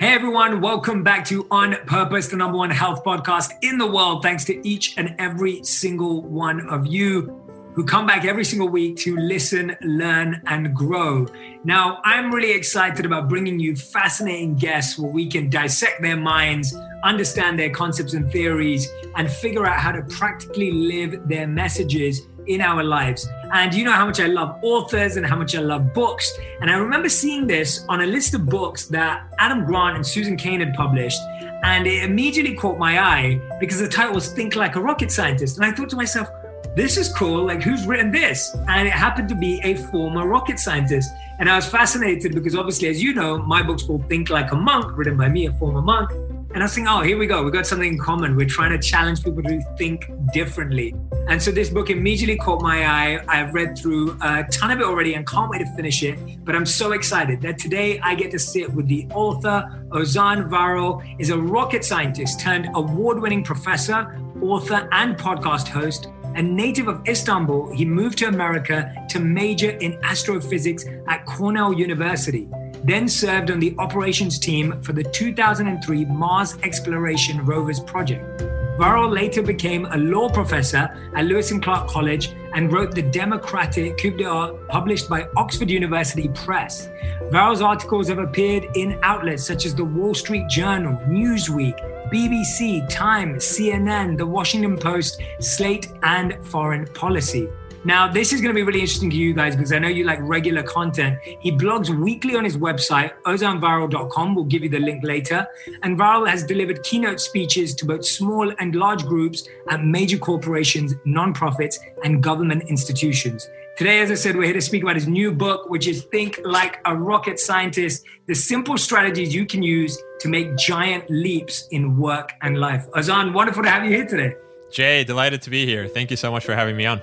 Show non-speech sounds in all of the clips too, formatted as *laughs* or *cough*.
Hey everyone, welcome back to On Purpose, the number one health podcast in the world. Thanks to each and every single one of you who come back every single week to listen, learn, and grow. Now, I'm really excited about bringing you fascinating guests where we can dissect their minds, understand their concepts and theories, and figure out how to practically live their messages in our lives. And you know how much I love authors and how much I love books. And I remember seeing this on a list of books that Adam Grant and Susan Cain had published. And it immediately caught my eye because the title was Think Like a Rocket Scientist. And I thought to myself, this is cool. Like, who's written this? And it happened to be a former rocket scientist. And I was fascinated because, obviously, as you know, my book's called Think Like a Monk, written by me, a former monk. And I was thinking, oh, here we go. We got something in common. We're trying to challenge people to think differently. And so this book immediately caught my eye. I've read through a ton of it already and can't wait to finish it. But I'm so excited that today I get to sit with the author. Ozan Varol is a rocket scientist turned award winning professor, author, and podcast host. A native of Istanbul, he moved to America to major in astrophysics at Cornell University then served on the operations team for the 2003 Mars Exploration Rovers project. Varol later became a law professor at Lewis and Clark College and wrote The Democratic Coup d'etat, published by Oxford University Press. Varol's articles have appeared in outlets such as the Wall Street Journal, Newsweek, BBC, Time, CNN, The Washington Post, Slate, and Foreign Policy. Now, this is going to be really interesting to you guys because I know you like regular content. He blogs weekly on his website, ozanvarol.com. We'll give you the link later. And Varol has delivered keynote speeches to both small and large groups at major corporations, nonprofits, and government institutions. Today, as I said, we're here to speak about his new book, which is Think Like a Rocket Scientist the simple strategies you can use to make giant leaps in work and life. Ozan, wonderful to have you here today. Jay, delighted to be here. Thank you so much for having me on.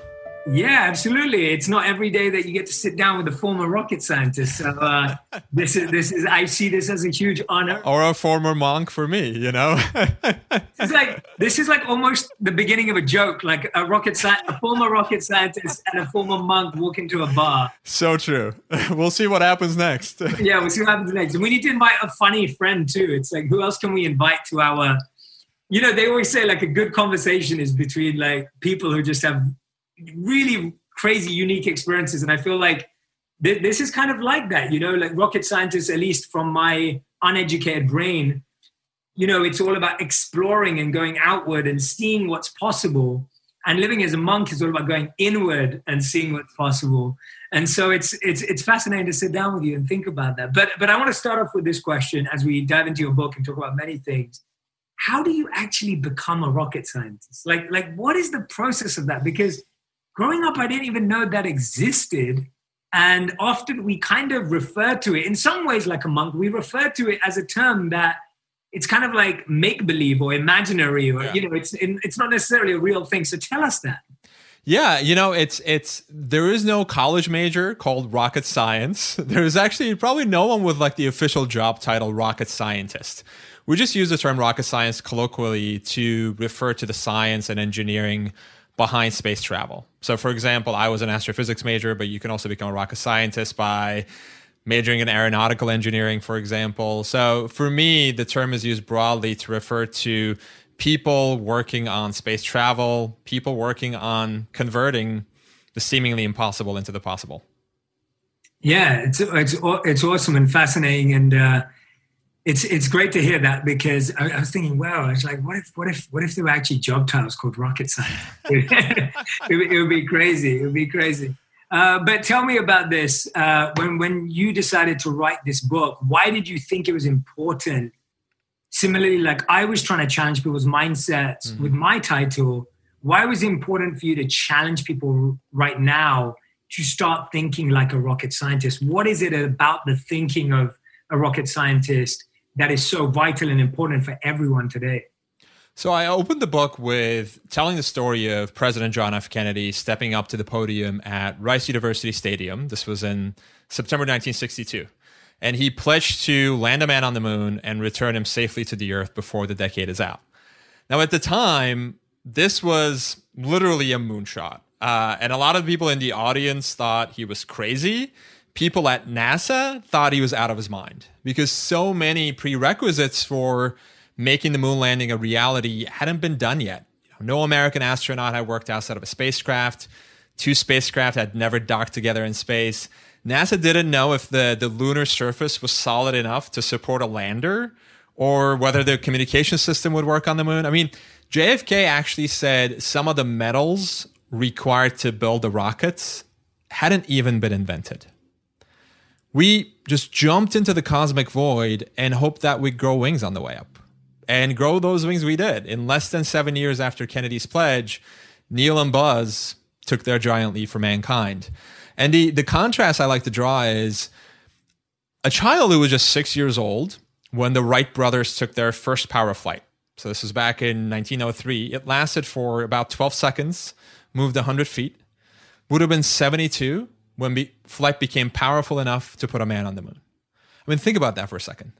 Yeah, absolutely. It's not every day that you get to sit down with a former rocket scientist. So uh, *laughs* this is this is I see this as a huge honor. Or a former monk for me, you know. it's like this is like almost the beginning of a joke, like a rocket sci- a former rocket scientist and a former monk walk into a bar. So true. *laughs* We'll see what happens next. *laughs* yeah, we'll see what happens next. And we need to invite a funny friend too. It's like who else can we invite to our you know, they always say like a good conversation is between like people who just have really crazy, unique experiences. And I feel like th- this is kind of like that, you know, like rocket scientists, at least from my uneducated brain, you know, it's all about exploring and going outward and seeing what's possible. And living as a monk is all about going inward and seeing what's possible. And so it's it's it's fascinating to sit down with you and think about that. But but I want to start off with this question as we dive into your book and talk about many things. How do you actually become a rocket scientist? Like like what is the process of that? Because growing up, I didn't even know that existed. And often we kind of refer to it in some ways like a monk, we refer to it as a term that it's kind of like make believe or imaginary or, yeah. you know, it's, it's not necessarily a real thing. So tell us that. Yeah, you know, it's it's there is no college major called rocket science. *laughs* There's actually probably no one with like the official job title rocket scientist. We just use the term rocket science colloquially to refer to the science and engineering behind space travel. So, for example, I was an astrophysics major, but you can also become a rocket scientist by majoring in aeronautical engineering, for example. So, for me, the term is used broadly to refer to people working on space travel, people working on converting the seemingly impossible into the possible. Yeah, it's it's it's awesome and fascinating, and uh, it's it's great to hear that because I, I, was thinking, wow, it's like, what if what if what if there were actually job titles called rocket science? *laughs* it, would, it, would be crazy. It would be crazy. Uh, but tell me about this. Uh, when when you decided to write this book, why did you think it was important? Similarly, like I was trying to challenge people's mindsets mm-hmm. with my title. Why was it important for you to challenge people right now to start thinking like a rocket scientist? What is it about the thinking of a rocket scientist that is so vital and important for everyone today. So I opened the book with telling the story of President John F. Kennedy stepping up to the podium at Rice University Stadium. This was in September 1962. And he pledged to land a man on the moon and return him safely to the earth before the decade is out. Now, at the time, this was literally a moonshot. Uh, and a lot of people in the audience thought he was crazy people at NASA thought he was out of his mind because so many prerequisites for making the moon landing a reality hadn't been done yet. No American astronaut had worked outside of a spacecraft. Two spacecraft had never docked together in space. NASA didn't know if the, the lunar surface was solid enough to support a lander or whether the communication system would work on the moon. I mean, JFK actually said some of the metals required to build the rockets hadn't even been invented. We just jumped into the cosmic void and hoped that we'd grow wings on the way up. And grow those wings we did. In less than seven years after Kennedy's pledge, Neil and Buzz took their giant leap for mankind. And the, the contrast I like to draw is a child who was just six years old when the Wright brothers took their first power flight. So this was back in 1903. It lasted for about 12 seconds, moved 100 feet, would have been 72 when be- flight became powerful enough to put a man on the moon. I mean, think about that for a second.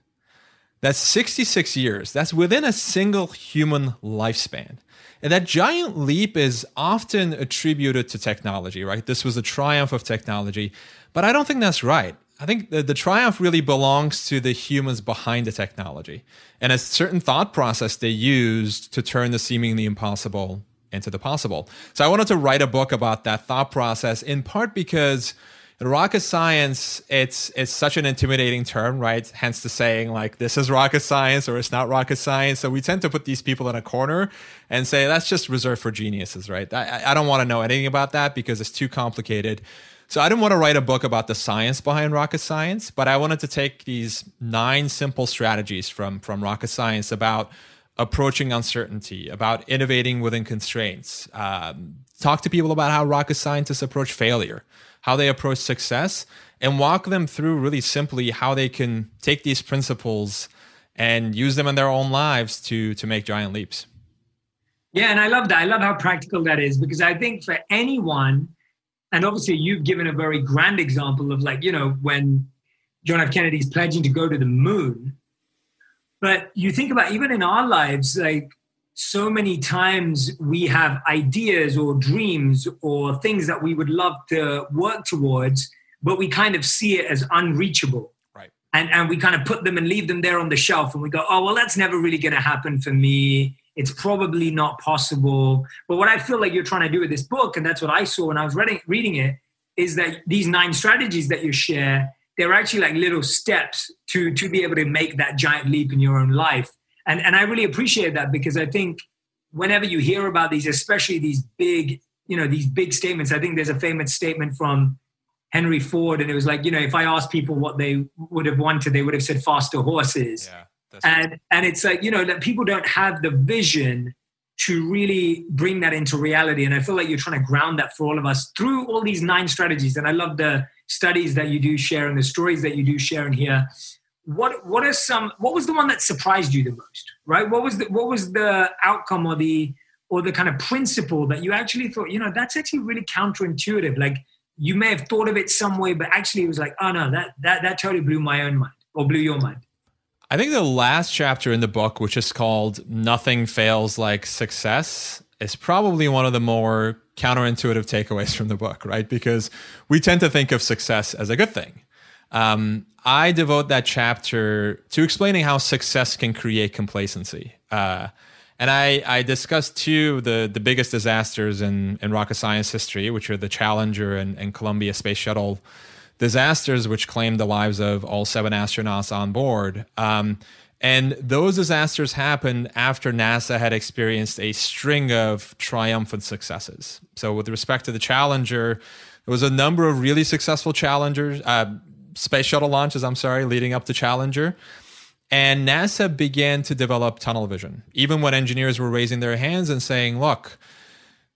That's 66 years. That's within a single human lifespan. And that giant leap is often attributed to technology, right? This was a triumph of technology. But I don't think that's right. I think the, the triumph really belongs to the humans behind the technology and a certain thought process they used to turn the seemingly impossible into the possible. So I wanted to write a book about that thought process in part because rocket science it's it's such an intimidating term right? Hence the saying like this is rocket science or it's not rocket science. So we tend to put these people in a corner and say that's just reserved for geniuses right? I, I don't want to know anything about that because it's too complicated. So I didn't want to write a book about the science behind rocket science, but I wanted to take these nine simple strategies from from rocket science about approaching uncertainty, about innovating within constraints. Um, talk to people about how rocket scientists approach failure, how they approach success, and walk them through really simply how they can take these principles and use them in their own lives to to make giant leaps. Yeah, and I love that. I love how practical that is because I think for anyone and obviously you've given a very grand example of like you know when john f kennedy's pledging to go to the moon but you think about even in our lives like so many times we have ideas or dreams or things that we would love to work towards but we kind of see it as unreachable. Right. And and we kind of put them and leave them there on the shelf and we go oh well that's never really going to happen for me. It's probably not possible. But what I feel like you're trying to do with this book, and that's what I saw when I was reading, reading it, is that these nine strategies that you share, they're actually like little steps to to be able to make that giant leap in your own life. And and I really appreciate that because I think whenever you hear about these, especially these big, you know, these big statements, I think there's a famous statement from Henry Ford, and it was like, you know, if I asked people what they would have wanted, they would have said faster horses. Yeah and and it's like you know that people don't have the vision to really bring that into reality and i feel like you're trying to ground that for all of us through all these nine strategies and i love the studies that you do share and the stories that you do share in here what what are some what was the one that surprised you the most right? What was the what was the outcome or the or the kind of principle that you actually thought you know that's actually really counterintuitive like you may have thought of it some way but actually it was like oh no that that that totally blew my own mind or blew your mind. I think the last chapter in the book, which is called Nothing Fails Like Success, is probably one of the more counterintuitive takeaways from the book, right? Because we tend to think of success as a good thing. Um, I devote that chapter to explaining how success can create complacency. Uh, and I, I discussed two the, the biggest disasters in, in rocket science history, which are the Challenger and, and Columbia Space Shuttle disasters which claimed the lives of all seven astronauts on board. Um, and those disasters happened after NASA had experienced a string of triumphant successes. So, with respect to the Challenger, there was a number of really successful Challengers, uh, space shuttle launches, I'm sorry, leading up to Challenger. And NASA began to develop tunnel vision, even when engineers were raising their hands and saying, look,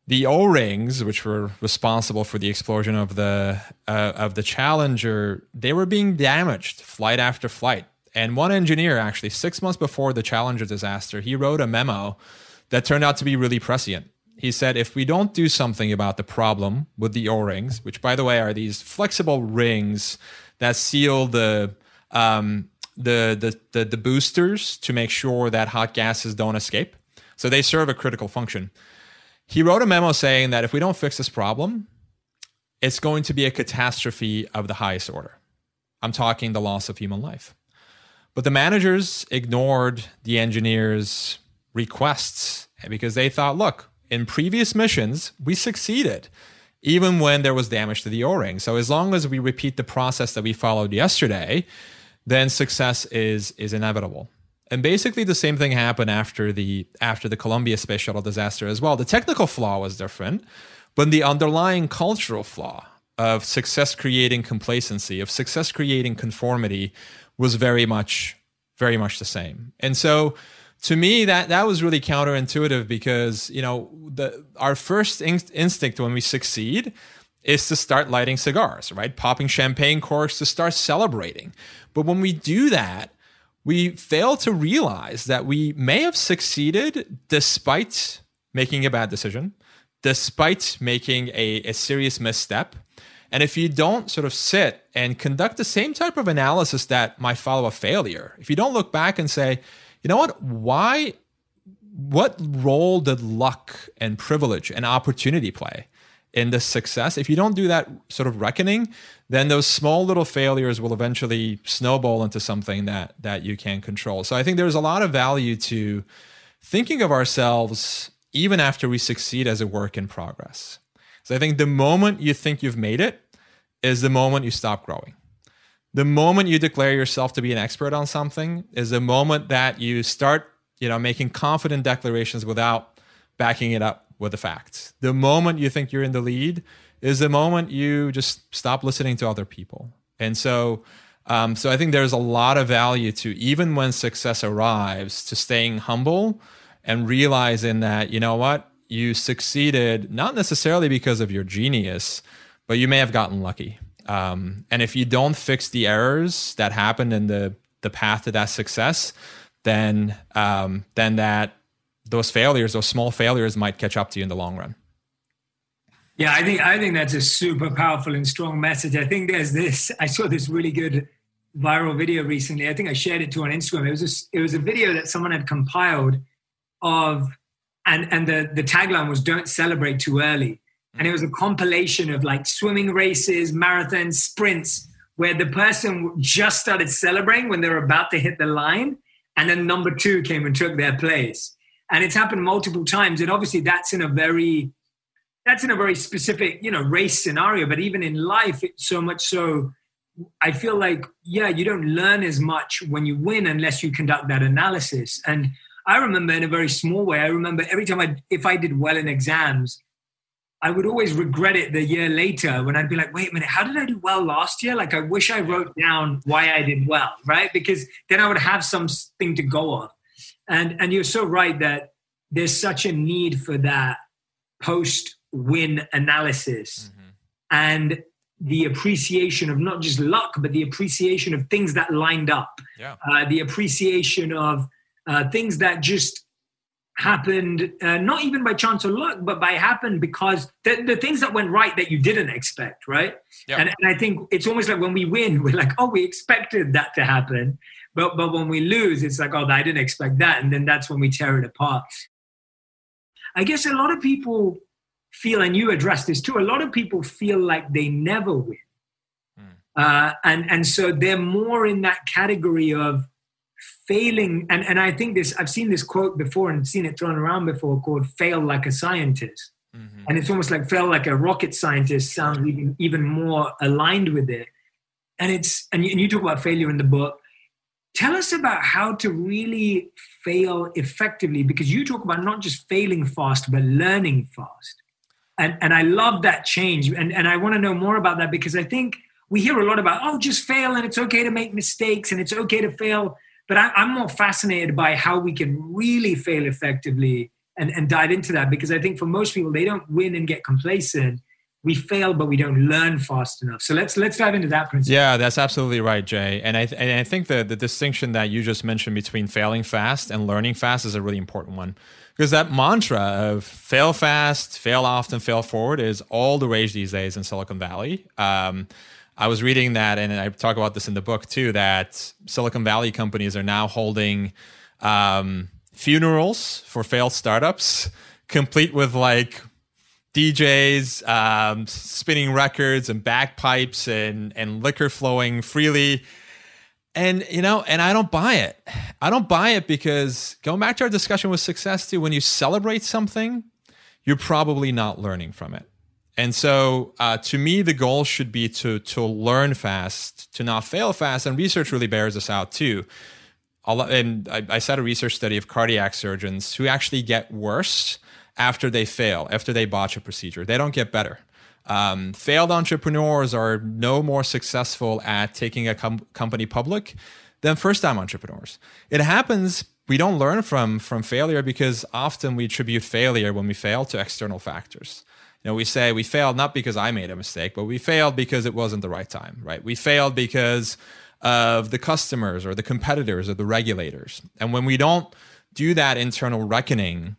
the O-rings, which were responsible for the explosion of the uh, of the Challenger, they were being damaged flight after flight. And one engineer, actually, six months before the Challenger disaster, he wrote a memo that turned out to be really prescient. He said, if we don't do something about the problem with the O-rings, which, by the way, are these flexible rings that seal the um, the, the the the boosters to make sure that hot gases don't escape, so they serve a critical function he wrote a memo saying that if we don't fix this problem, it's going to be a catastrophe of the highest order. I'm talking the loss of human life. But the managers ignored the engineers' requests because they thought, look, in previous missions, we succeeded, even when there was damage to the O ring. So as long as we repeat the process that we followed yesterday, then success is, is inevitable. And basically the same thing happened after the after the Columbia space shuttle disaster as well. The technical flaw was different, but the underlying cultural flaw of success creating complacency, of success creating conformity was very much very much the same. And so to me that that was really counterintuitive because, you know, the our first in- instinct when we succeed is to start lighting cigars, right? Popping champagne corks to start celebrating. But when we do that, we fail to realize that we may have succeeded despite making a bad decision, despite making a, a serious misstep. And if you don't sort of sit and conduct the same type of analysis that might follow a failure, if you don't look back and say, you know what, why, what role did luck and privilege and opportunity play? in this success. If you don't do that sort of reckoning, then those small little failures will eventually snowball into something that that you can control. So I think there's a lot of value to thinking of ourselves even after we succeed as a work in progress. So I think the moment you think you've made it is the moment you stop growing. The moment you declare yourself to be an expert on something is the moment that you start, you know, making confident declarations without backing it up with the facts. The moment you think you're in the lead is the moment you just stop listening to other people. And so, um, so I think there's a lot of value to even when success arrives to staying humble and realizing that you know what you succeeded not necessarily because of your genius, but you may have gotten lucky. Um, and if you don't fix the errors that happened in the the path to that success, then um, then that those failures, those small failures might catch up to you in the long run. Yeah, I think I think that's a super powerful and strong message. I think there's this. I saw this really good viral video recently. I think I shared it to on Instagram. It was a, it was a video that someone had compiled of, and and the the tagline was "Don't celebrate too early," and it was a compilation of like swimming races, marathons, sprints, where the person just started celebrating when they were about to hit the line, and then number two came and took their place. And it's happened multiple times and obviously that's in a very that's in a very specific you know race scenario. But even in life it's so much so i feel like yeah you don't learn as much when you win unless you conduct that analysis. And i remember in a very small way i remember every time i if i did well in exams I would always regret it the year later when I'd be like, wait a minute, how did I do well last year? Like, I wish I wrote down why I did well, right? Because then I would have something to go on. and and you're so right that there's such a need for that post win analysis mm-hmm. and the appreciation of not just luck but the appreciation of things that lined up yeah. uh, the appreciation of uh, things that just happened uh, not even by chance or luck but by happen because the, the things that went right that you didn't expect right and, and i think it's almost like when we win *laughs* we're like oh we expected that to happen but but when we lose, it's like, oh, I didn't expect that, and then that's when we tear it apart. I guess a lot of people feel, and you address this too. A lot of people feel like they never win, mm. uh, and and so they're more in that category of failing. And and I think this, I've seen this quote before and seen it thrown around before, called "fail like a scientist." Mm-hmm. And it's almost like fail like a rocket scientist sounds even even more aligned with it. And it's and you, and you talk about failure in the book Tell us about how to really fail effectively because you talk about not just failing fast, but learning fast. And, and I love that change. And, and I want to know more about that because I think we hear a lot about, oh, just fail and it's okay to make mistakes and it's okay to fail. But I, I'm more fascinated by how we can really fail effectively and, and dive into that because I think for most people, they don't win and get complacent. We fail but we don't learn fast enough. So let's let's dive into that principle. Yeah that's absolutely right jay. And i, th- and I think the, the distinction that you just mentioned between failing fast and learning fast is a really important one. Because that mantra of fail fast fail often fail forward is all the rage these days in silicon valley. Um, i was reading that and i talk about this in the book too that silicon valley companies are now holding um, funerals for failed startups complete with like DJs um, spinning records and bagpipes and and liquor flowing freely. And you know, and I don't buy it. I don't buy it because going back to our discussion with success too, when you celebrate something, you're probably not learning from it. And so, uh, to me, the goal should be to to learn fast, to not fail fast, and research really bears this out too. And I, I said a research study of cardiac surgeons who actually get worse after they fail, after they botch a procedure. They don't get better. Um, failed entrepreneurs are no more successful at taking a com- company public than first time entrepreneurs. It happens. We don't learn from from failure because often we attribute failure when we fail to external factors. You know, we say we failed not because I made a mistake, but we failed because it wasn't the right time, right? We failed because of the customers or the competitors or the regulators. And when we don't do that internal reckoning,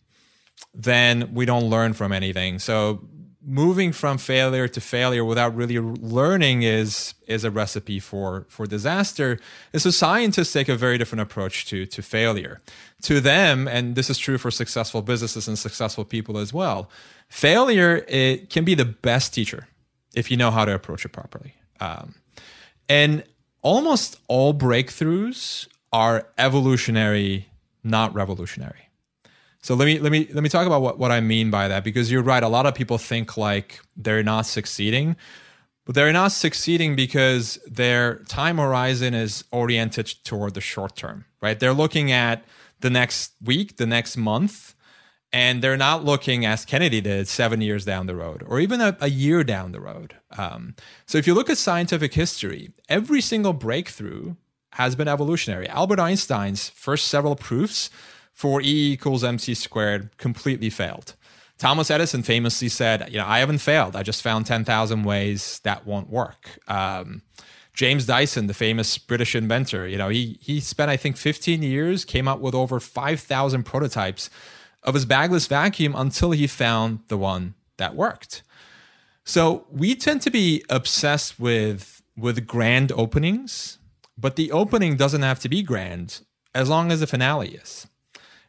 then we don't learn from anything. So moving from failure to failure without really learning is is a recipe for for disaster. And so scientists take a very different approach to to failure. To them, and this is true for successful businesses and successful people as well. Failure it can be the best teacher if you know how to approach it properly. Um, and almost all breakthroughs are evolutionary, not revolutionary. So let me let me let me talk about what, what I mean by that because you're right. A lot of people think like they're not succeeding, but they're not succeeding because their time horizon is oriented toward the short term, right? They're looking at the next week, the next month, and they're not looking as Kennedy did seven years down the road or even a, a year down the road. Um, so if you look at scientific history, every single breakthrough has been evolutionary. Albert Einstein's first several proofs for E equals mc squared completely failed. Thomas Edison famously said, "You know, I haven't failed. I just found ten thousand ways that won't work." Um, James Dyson, the famous British inventor, you know, he he spent I think 15 years, came up with over 5,000 prototypes of his bagless vacuum until he found the one that worked. So we tend to be obsessed with with grand openings, but the opening doesn't have to be grand as long as the finale is.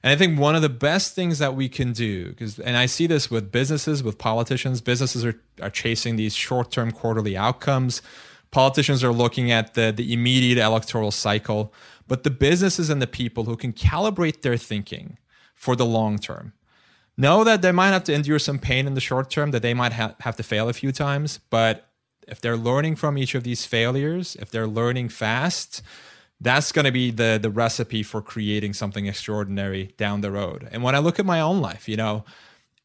And I think one of the best things that we can do, because and I see this with businesses, with politicians, businesses are, are chasing these short-term quarterly outcomes. Politicians are looking at the, the immediate electoral cycle, but the businesses and the people who can calibrate their thinking for the long term know that they might have to endure some pain in the short term, that they might ha- have to fail a few times, but if they're learning from each of these failures, if they're learning fast, that's going to be the the recipe for creating something extraordinary down the road. And when I look at my own life, you know,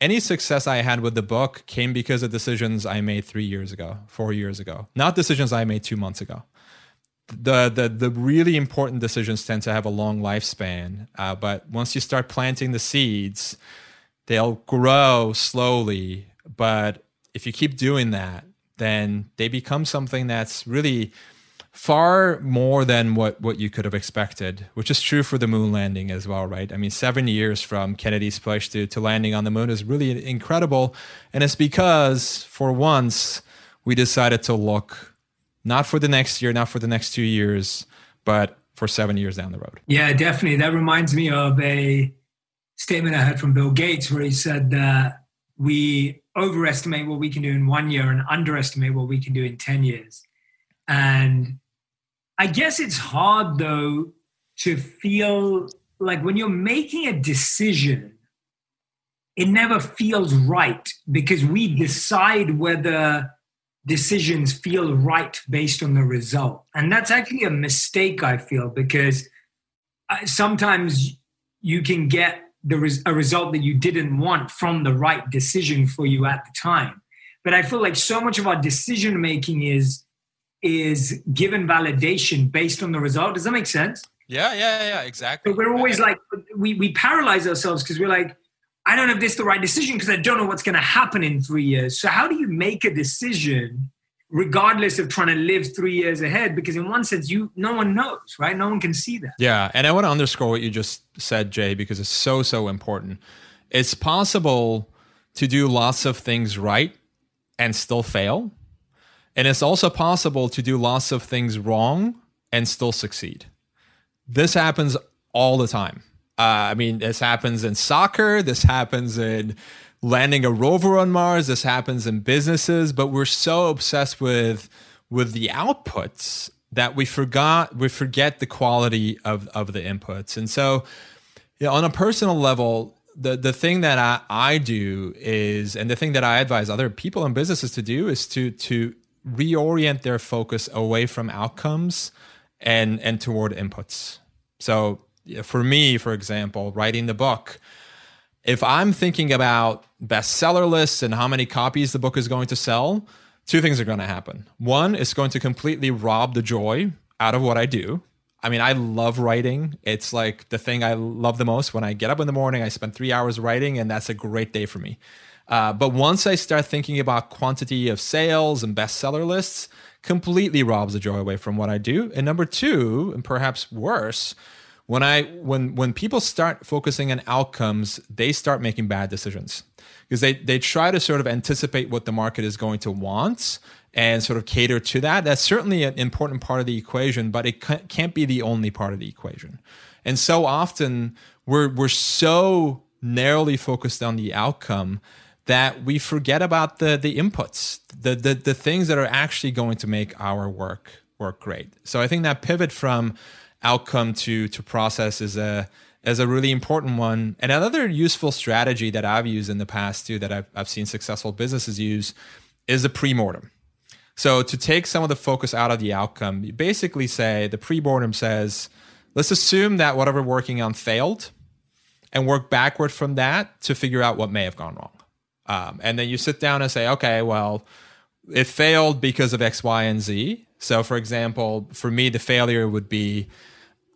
any success I had with the book came because of decisions I made 3 years ago, 4 years ago, not decisions I made 2 months ago. The the the really important decisions tend to have a long lifespan, uh, but once you start planting the seeds, they'll grow slowly. But if you keep doing that, then they become something that's really far more than what what you could have expected, which is true for the moon landing as well, right? I mean, seven years from Kennedy's push to, to landing on the moon is really incredible. And it's because for once we decided to look not for the next year, not for the next two years, but for seven years down the road. Yeah, definitely. That reminds me of a statement I heard from Bill Gates where he said that we overestimate what we can do in one year and underestimate what we can do in 10 years. And I guess it's hard though to feel like when you're making a decision, it never feels right because we decide whether decisions feel right based on the result. And that's actually a mistake, I feel, because uh, sometimes you can get the res- a result that you didn't want from the right decision for you at the time. But I feel like so much of our decision making is is given validation based on the result. Does that make sense? Yeah, yeah, yeah, exactly. But we're always like, we, we paralyze ourselves because we're like, I don't know if this is the right decision because I don't know what's going to happen in three years. So, how do you make a decision regardless of trying to live three years ahead? Because, in one sense, you no one knows, right? No one can see that. Yeah. And I want to underscore what you just said, Jay, because it's so, so important. It's possible to do lots of things right and still fail and it's also possible to do lots of things wrong and still succeed. This happens all the time. Uh, I mean, this happens in soccer, this happens in landing a rover on Mars. This happens in businesses, but we're so obsessed with with the outputs that we forgot we forget the quality of of the inputs. And so, you know, on a personal level, the the thing that I, I do is, and the thing that I advise other people and businesses to do is to to reorient their focus away from outcomes and and toward inputs. So for me, for example, writing the book, if I'm thinking about bestseller lists and how many copies the book is going to sell, two things are going to happen. One, it's going to completely rob the joy out of what I do. I mean, I love writing. It's like the thing I love the most. When I get up in the morning, I spend three hours writing, and that's a great day for me. Uh, but once I start thinking about quantity of sales and bestseller lists, completely robs the joy away from what I do. And number two, and perhaps worse, when I when when people start focusing on outcomes, they start making bad decisions because they they try to sort of anticipate what the market is going to want and sort of cater to that. That's certainly an important part of the equation, but it can't be the only part of the equation. And so often we're we're so narrowly focused on the outcome that we forget about the the inputs, the the the things that are actually going to make our work work great. So I think that pivot from outcome to to process is a is a really important one. And another useful strategy that I've used in the past too, that I've, I've seen successful businesses use, is a pre-mortem. So to take some of the focus out of the outcome, you basically say the pre-mortem says, let's assume that whatever we're working on failed, and work backward from that to figure out what may have gone wrong. Um, and then you sit down and say, okay, well, it failed because of X, Y, and Z. So, for example, for me, the failure would be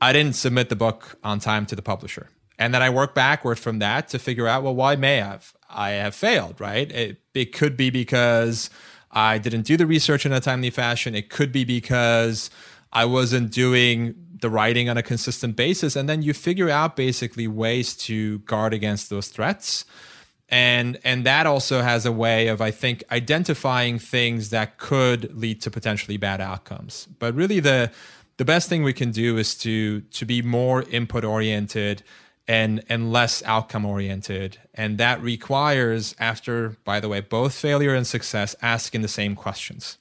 I didn't submit the book on time to the publisher. And then I work backward from that to figure out, well, why may I have I have failed, right? It, it could be because I didn't do the research in a timely fashion. It could be because I wasn't doing the writing on a consistent basis. And then you figure out basically ways to guard against those threats and and that also has a way of i think identifying things that could lead to potentially bad outcomes. But really the the best thing we can do is to to be more input oriented and and less outcome oriented and that requires after by the way both failure and success asking the same questions.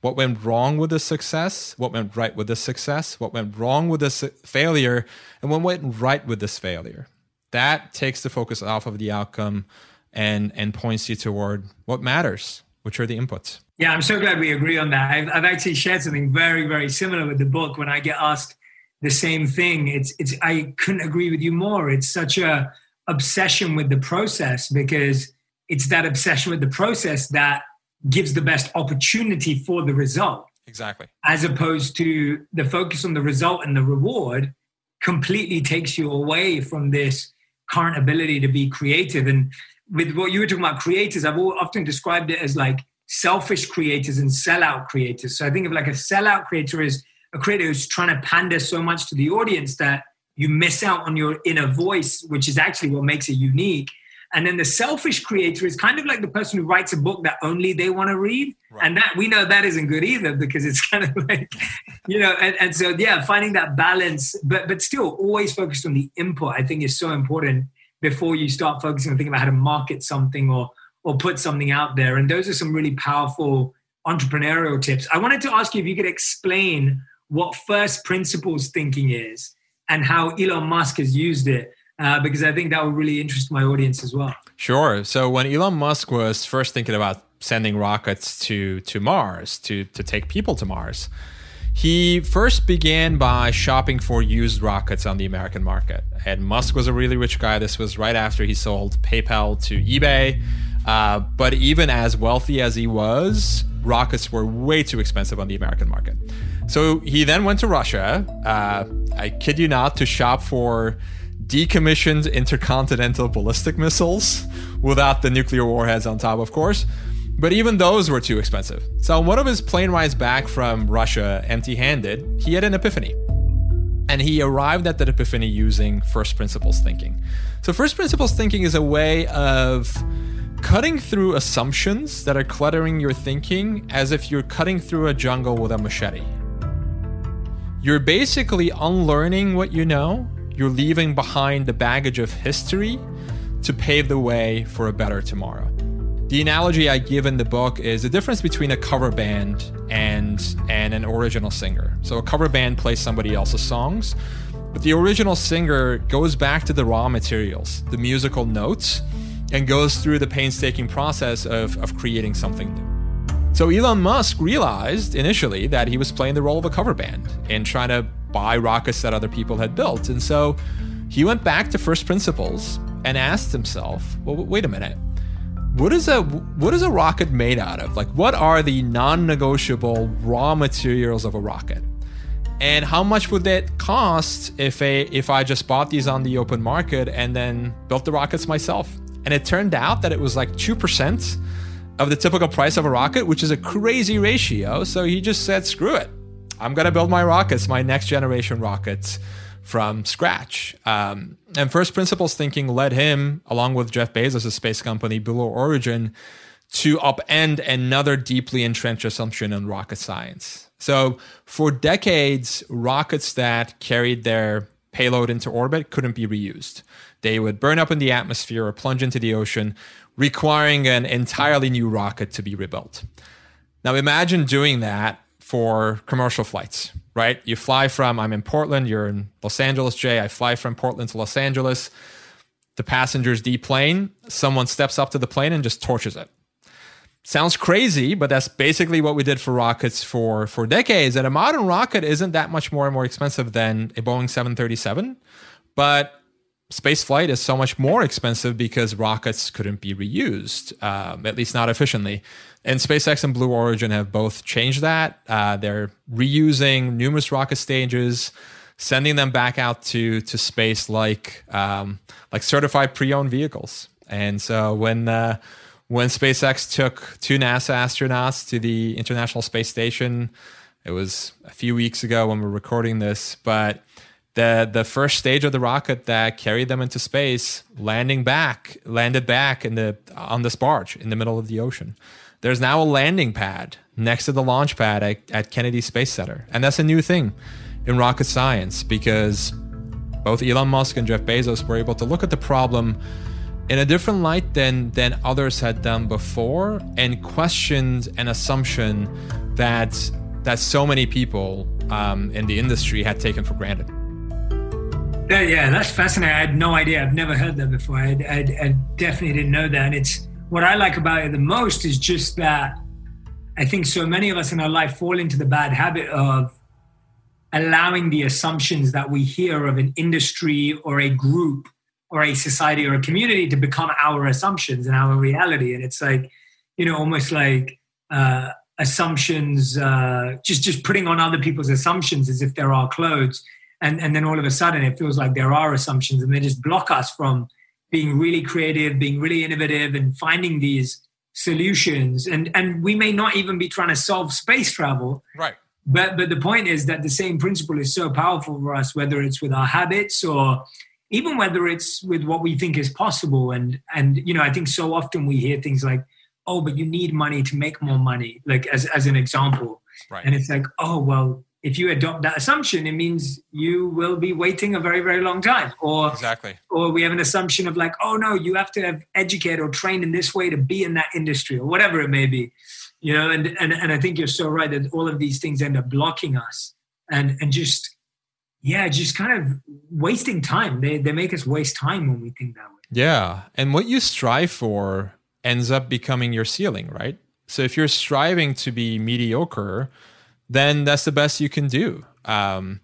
What went wrong with the success? What went right with the success? What went wrong with this failure? And what went right with this failure? That takes the focus off of the outcome and and points you toward what matters, which are the inputs. Yeah, I'm so glad we agree on that. I've, I've actually shared something very very similar with the book. When I get asked the same thing, it's it's I couldn't agree with you more. It's such a obsession with the process because it's that obsession with the process that gives the best opportunity for the result. Exactly. As opposed to the focus on the result and the reward completely takes you away from this current ability to be creative. And with what you were talking about creators, I've often described it as like selfish creators and sellout creators. So I think of like a sellout creator is a creator who's trying to pander so much to the audience that you miss out on your inner voice, which is actually what makes it unique. And then the selfish creator is kind of like the person who writes a book that only they want to read. Right. And that we know that isn't good either because it's *laughs* kind of like, you know, and, and so yeah, finding that balance, but but still always focused on the input, I think is so important before you start focusing on thinking about how to market something or or put something out there. And those are some really powerful entrepreneurial tips. I wanted to ask you if you could explain what first principles thinking is and how Elon Musk has used it. Uh, because I think that would really interest my audience as well. Sure. So when Elon Musk was first thinking about sending rockets to to Mars to to take people to Mars, he first began by shopping for used rockets on the American market. And Musk was a really rich guy. This was right after he sold PayPal to eBay. Uh, but even as wealthy as he was, rockets were way too expensive on the American market. So he then went to Russia, uh, I kid you not, to shop for decommissioned intercontinental ballistic missiles without the nuclear warheads on top, of course. But even those were too expensive. So on one of his plane rides back from Russia empty handed, he had an epiphany. And he arrived at that epiphany using first principles thinking. So, first principles thinking is a way of cutting through assumptions that are cluttering your thinking as if you're cutting through a jungle with a machete. You're basically unlearning what you know, you're leaving behind the baggage of history to pave the way for a better tomorrow. The analogy I give in the book is the difference between a cover band and and an original singer. So a cover band plays somebody else's songs, but the original singer goes back to the raw materials, the musical notes, and goes through the painstaking process of, of creating something new. So Elon Musk realized initially that he was playing the role of a cover band and trying to buy rockets that other people had built. And so he went back to first principles and asked himself, well, wait a minute what is a what is a rocket made out of? Like what are the non-negotiable raw materials of a rocket? And how much would that cost if a if I just bought these on the open market and then built the rockets myself? And it turned out that it was like 2% of the typical price of a rocket, which is a crazy ratio. So he just said, screw it. I'm going to build my rockets, my next generation rockets from scratch. Um, and first principles thinking led him, along with Jeff Bezos' space company, Blue Origin, to upend another deeply entrenched assumption in rocket science. So, for decades, rockets that carried their payload into orbit couldn't be reused. They would burn up in the atmosphere or plunge into the ocean, requiring an entirely new rocket to be rebuilt. Now, imagine doing that for commercial flights, right? You fly from, I'm in Portland, you're in Los Angeles, Jay. I fly from Portland to Los Angeles. The passengers deplane. Someone steps up to the plane and just torches it. Sounds crazy, but that's basically what we did for rockets for, for decades. And a modern rocket isn't that much more and more expensive than a Boeing 737. But space flight is so much more expensive because rockets couldn't be reused, um, at least not efficiently. And SpaceX and Blue Origin have both changed that. Uh, they're reusing numerous rocket stages, sending them back out to to space like um, like certified pre-owned vehicles. And so when uh, when SpaceX took two NASA astronauts to the International Space Station, it was a few weeks ago when we're recording this, but the the first stage of the rocket that carried them into space landing back landed back in the on this barge in the middle of the ocean there's now a landing pad next to the launch pad at, at Kennedy Space Center. And that's a new thing in rocket science because both Elon Musk and Jeff Bezos were able to look at the problem in a different light than than others had done before and questioned an assumption that that so many people um, in the industry had taken for granted. Yeah, yeah, that's fascinating. I had no idea. I've never heard that before. I, I, I definitely didn't know that. It's what I like about it the most is just that I think so many of us in our life fall into the bad habit of allowing the assumptions that we hear of an industry or a group or a society or a community to become our assumptions and our reality. And it's like, you know, almost like uh, assumptions, uh, just just putting on other people's assumptions as if they're our clothes. And, and then all of a sudden it feels like there are assumptions and they just block us from being really creative, being really innovative, and finding these solutions. And and we may not even be trying to solve space travel. Right. But but the point is that the same principle is so powerful for us, whether it's with our habits or even whether it's with what we think is possible. And and you know, I think so often we hear things like, oh, but you need money to make more money, like as as an example. Right. And it's like, oh well, if you adopt that assumption, it means you will be waiting a very, very long time. Or exactly. Or we have an assumption of like, oh no, you have to have educated or trained in this way to be in that industry, or whatever it may be. You know, and and, and I think you're so right that all of these things end up blocking us and and just yeah, just kind of wasting time. They they make us waste time when we think that way. Yeah. And what you strive for ends up becoming your ceiling, right? So if you're striving to be mediocre, then that's the best you can do. Um,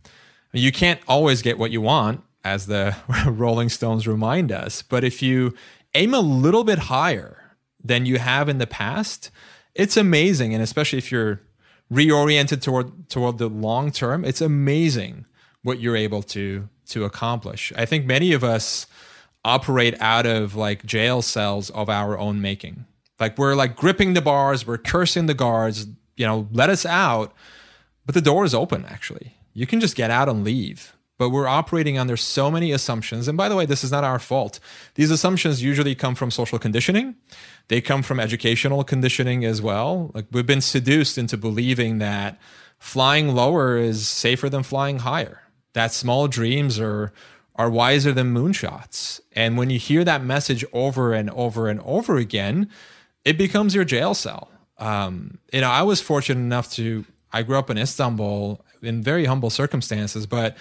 you can't always get what you want, as the *laughs* Rolling Stones remind us. But if you aim a little bit higher than you have in the past, it's amazing. And especially if you're reoriented toward toward the long term, it's amazing what you're able to to accomplish. I think many of us operate out of like jail cells of our own making. Like we're like gripping the bars, we're cursing the guards, you know, let us out but the door is open, actually. You can just get out and leave. But we're operating under so many assumptions. And by the way, this is not our fault. These assumptions usually come from social conditioning, they come from educational conditioning as well. Like we've been seduced into believing that flying lower is safer than flying higher, that small dreams are are wiser than moonshots. And when you hear that message over and over and over again, it becomes your jail cell. Um, you know, I was fortunate enough to, I grew up in Istanbul in very humble circumstances, but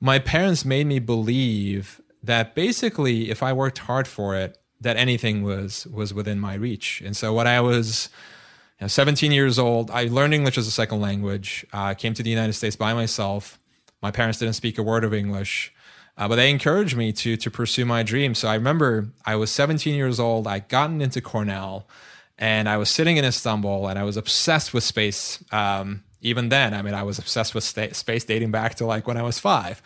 my parents made me believe that basically if I worked hard for it, that anything was was within my reach. And so when I was you know, 17 years old, I learned English as a second language. I uh, came to the United States by myself. My parents didn't speak a word of English. Uh, but they encouraged me to to pursue my dream. So I remember I was 17 years old. I gotten into Cornell, and I was sitting in Istanbul, and I was obsessed with space. Um, even then, I mean, I was obsessed with sta- space dating back to like when I was five.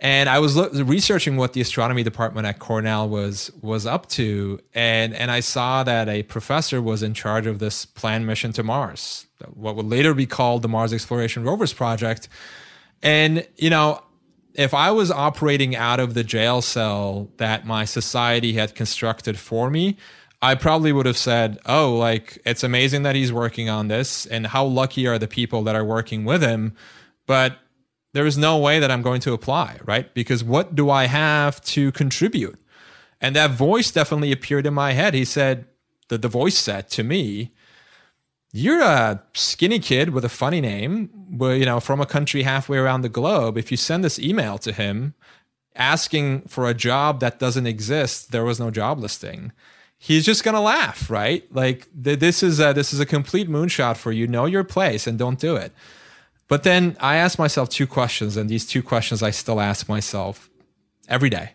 And I was lo- researching what the astronomy department at Cornell was was up to, and and I saw that a professor was in charge of this planned mission to Mars, what would later be called the Mars Exploration Rovers Project. And you know, if I was operating out of the jail cell that my society had constructed for me, I probably would have said, "Oh, like it's amazing that he's working on this and how lucky are the people that are working with him." But there is no way that I'm going to apply, right? Because what do I have to contribute? And that voice definitely appeared in my head. He said, the, the voice said to me, you're a skinny kid with a funny name, you know, from a country halfway around the globe. If you send this email to him asking for a job that doesn't exist, there was no job listing. He's just gonna laugh, right? Like th- this is a, this is a complete moonshot for you. Know your place and don't do it. But then I asked myself two questions, and these two questions I still ask myself every day.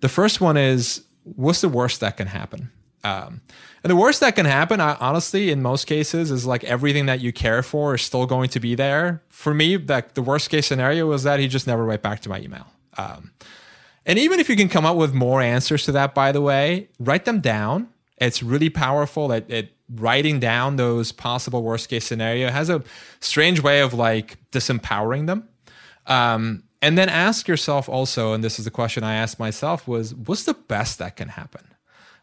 The first one is, what's the worst that can happen? Um, and the worst that can happen, I, honestly, in most cases, is like everything that you care for is still going to be there. For me, that the worst case scenario was that he just never went back to my email. Um, and even if you can come up with more answers to that, by the way, write them down. It's really powerful that it writing down those possible worst case scenario has a strange way of like disempowering them. Um, and then ask yourself also, and this is the question I asked myself was, what's the best that can happen?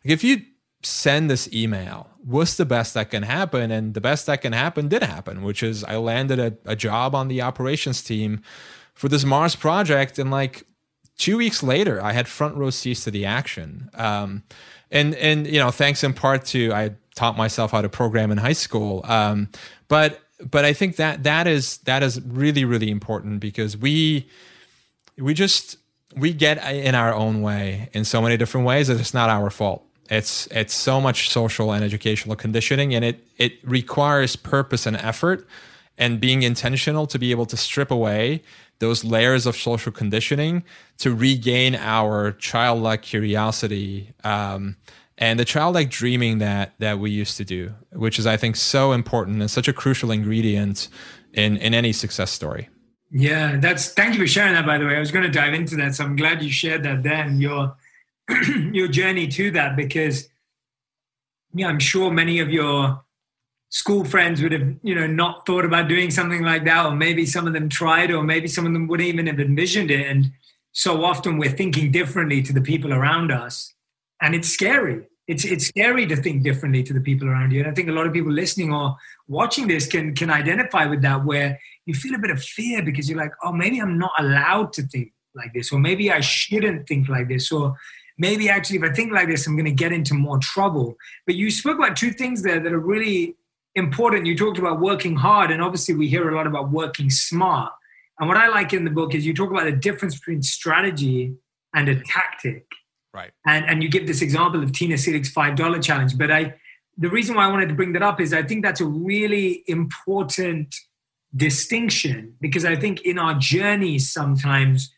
Like if you send this email. What's the best that can happen? And the best that can happen did happen, which is I landed a, a job on the operations team for this Mars project. And like two weeks later, I had front row seats to the action. Um, and, and, you know, thanks in part to, I taught myself how to program in high school. Um, but, but I think that that is, that is really, really important because we, we just, we get in our own way in so many different ways that it's not our fault it's it's so much social and educational conditioning, and it it requires purpose and effort and being intentional to be able to strip away those layers of social conditioning to regain our childlike curiosity um, and the childlike dreaming that that we used to do, which is I think so important and such a crucial ingredient in in any success story. Yeah, that's thank you for sharing that. By the way, I was going to dive into that, so I'm glad you shared that. Then your *clears throat* your journey to that because yeah, I'm sure many of your school friends would have, you know, not thought about doing something like that, or maybe some of them tried, or maybe some of them wouldn't even have envisioned it. And so often we're thinking differently to the people around us, and it's scary. It's it's scary to think differently to the people around you. And I think a lot of people listening or watching this can can identify with that, where you feel a bit of fear because you're like, oh, maybe I'm not allowed to think like this, or maybe I shouldn't think like this, or maybe actually if I think like this, I'm going to get into more trouble. But you spoke about two things there that are really important. You talked about working hard, and obviously we hear a lot about working smart. And what I like in the book is you talk about the difference between strategy and a tactic. Right. And and you give this example of Tina Seelig's five dollar challenge. But I the reason why I wanted to bring that up is I think that's a really important distinction because I think in our journeys sometimes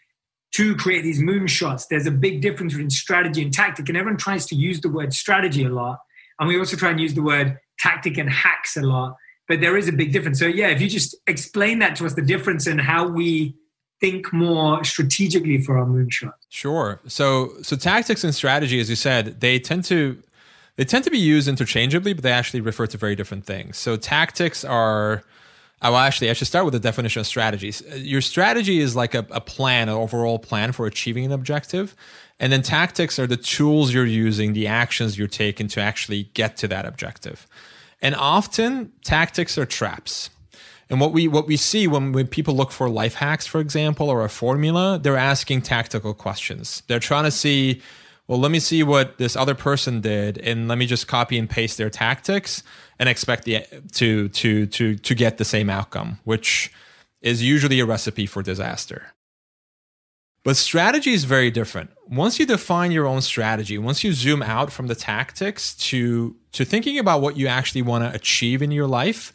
to create these moonshots, there's a big difference between strategy and tactic. And everyone tries to use the word strategy a lot. And we also try and use the word tactic and hacks a lot. But there is a big difference. So, yeah, if you just explain that to us, the difference in how we think more strategically for our moonshot. Sure. So, so tactics and strategy, as you said, they tend to they tend to be used interchangeably, but they actually refer to very different things. So, tactics are well, actually, I should start with the definition of strategies. Uh, your strategy is like a, a plan, an overall plan for achieving an objective. And then tactics are the tools you're using, the actions you're taking to actually get to that objective. And often, tactics are traps. And what we what we see when, when people look for life hacks, for example, or a formula, they're asking tactical questions. They're trying to see, well, let me see what this other person did, and let me just copy and paste their tactics and expect the to to to to get the same outcome, which is usually a recipe for disaster. But strategy is very different. Once you define your own strategy, once you zoom out from the tactics to to thinking about what you actually want to achieve in your life,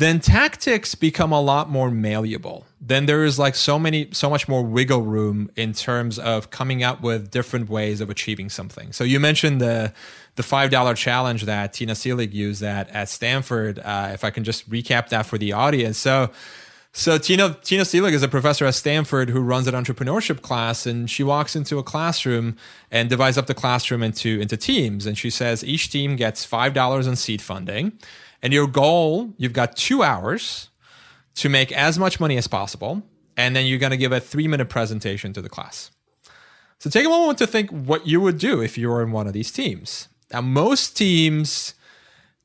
then tactics become a lot more malleable. Then there is like so many so much more wiggle room in terms of coming up with different ways of achieving something. So you mentioned the the five dollar challenge that Tina Seelig used at at Stanford. Uh, if I can just recap that for the audience, so so Tina Tina Seelig is a professor at Stanford who runs an entrepreneurship class, and she walks into a classroom and divides up the classroom into into teams. And she says each team gets five dollars in seed funding, and your goal you've got two hours to make as much money as possible, and then you're going to give a three minute presentation to the class. So take a moment to think what you would do if you were in one of these teams. Now, most teams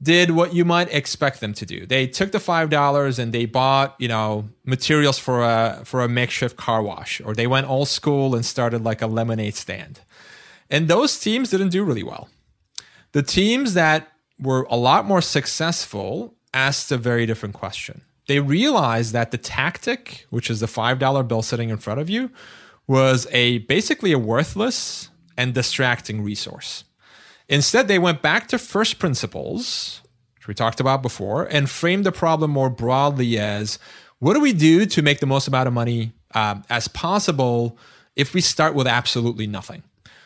did what you might expect them to do. They took the five dollars and they bought, you know, materials for a for a makeshift car wash, or they went old school and started like a lemonade stand. And those teams didn't do really well. The teams that were a lot more successful asked a very different question. They realized that the tactic, which is the five dollar bill sitting in front of you, was a basically a worthless and distracting resource. Instead, they went back to first principles, which we talked about before, and framed the problem more broadly as what do we do to make the most amount of money uh, as possible if we start with absolutely nothing?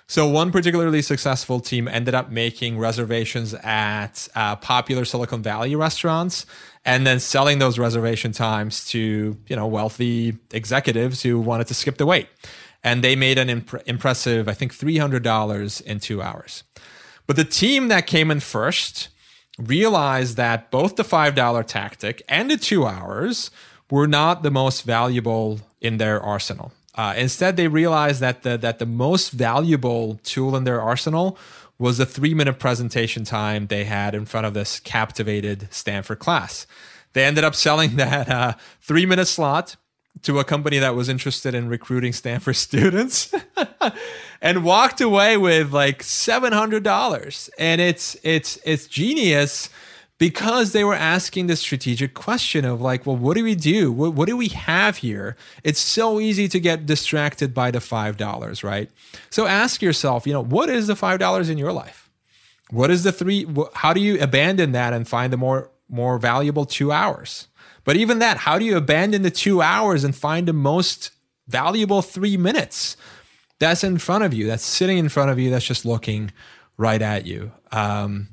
So, one particularly successful team ended up making reservations at uh, popular Silicon Valley restaurants and then selling those reservation times to you know wealthy executives who wanted to skip the wait. And they made an imp- impressive, I think, $300 in two hours. But the team that came in first realized that both the $5 tactic and the two hours were not the most valuable in their arsenal. Uh, instead, they realized that the, that the most valuable tool in their arsenal was the three minute presentation time they had in front of this captivated Stanford class. They ended up selling *laughs* that uh, three minute slot to a company that was interested in recruiting Stanford *laughs* students *laughs* and walked away with like $700 and it's it's it's genius because they were asking the strategic question of like well what do we do? What, what do we have here? It's so easy to get distracted by the $5 right? So ask yourself you know what is the $5 in your life? What is the three how do you abandon that and find the more more valuable 2 hours? But even that, how do you abandon the two hours and find the most valuable three minutes that's in front of you, that's sitting in front of you, that's just looking right at you? Um,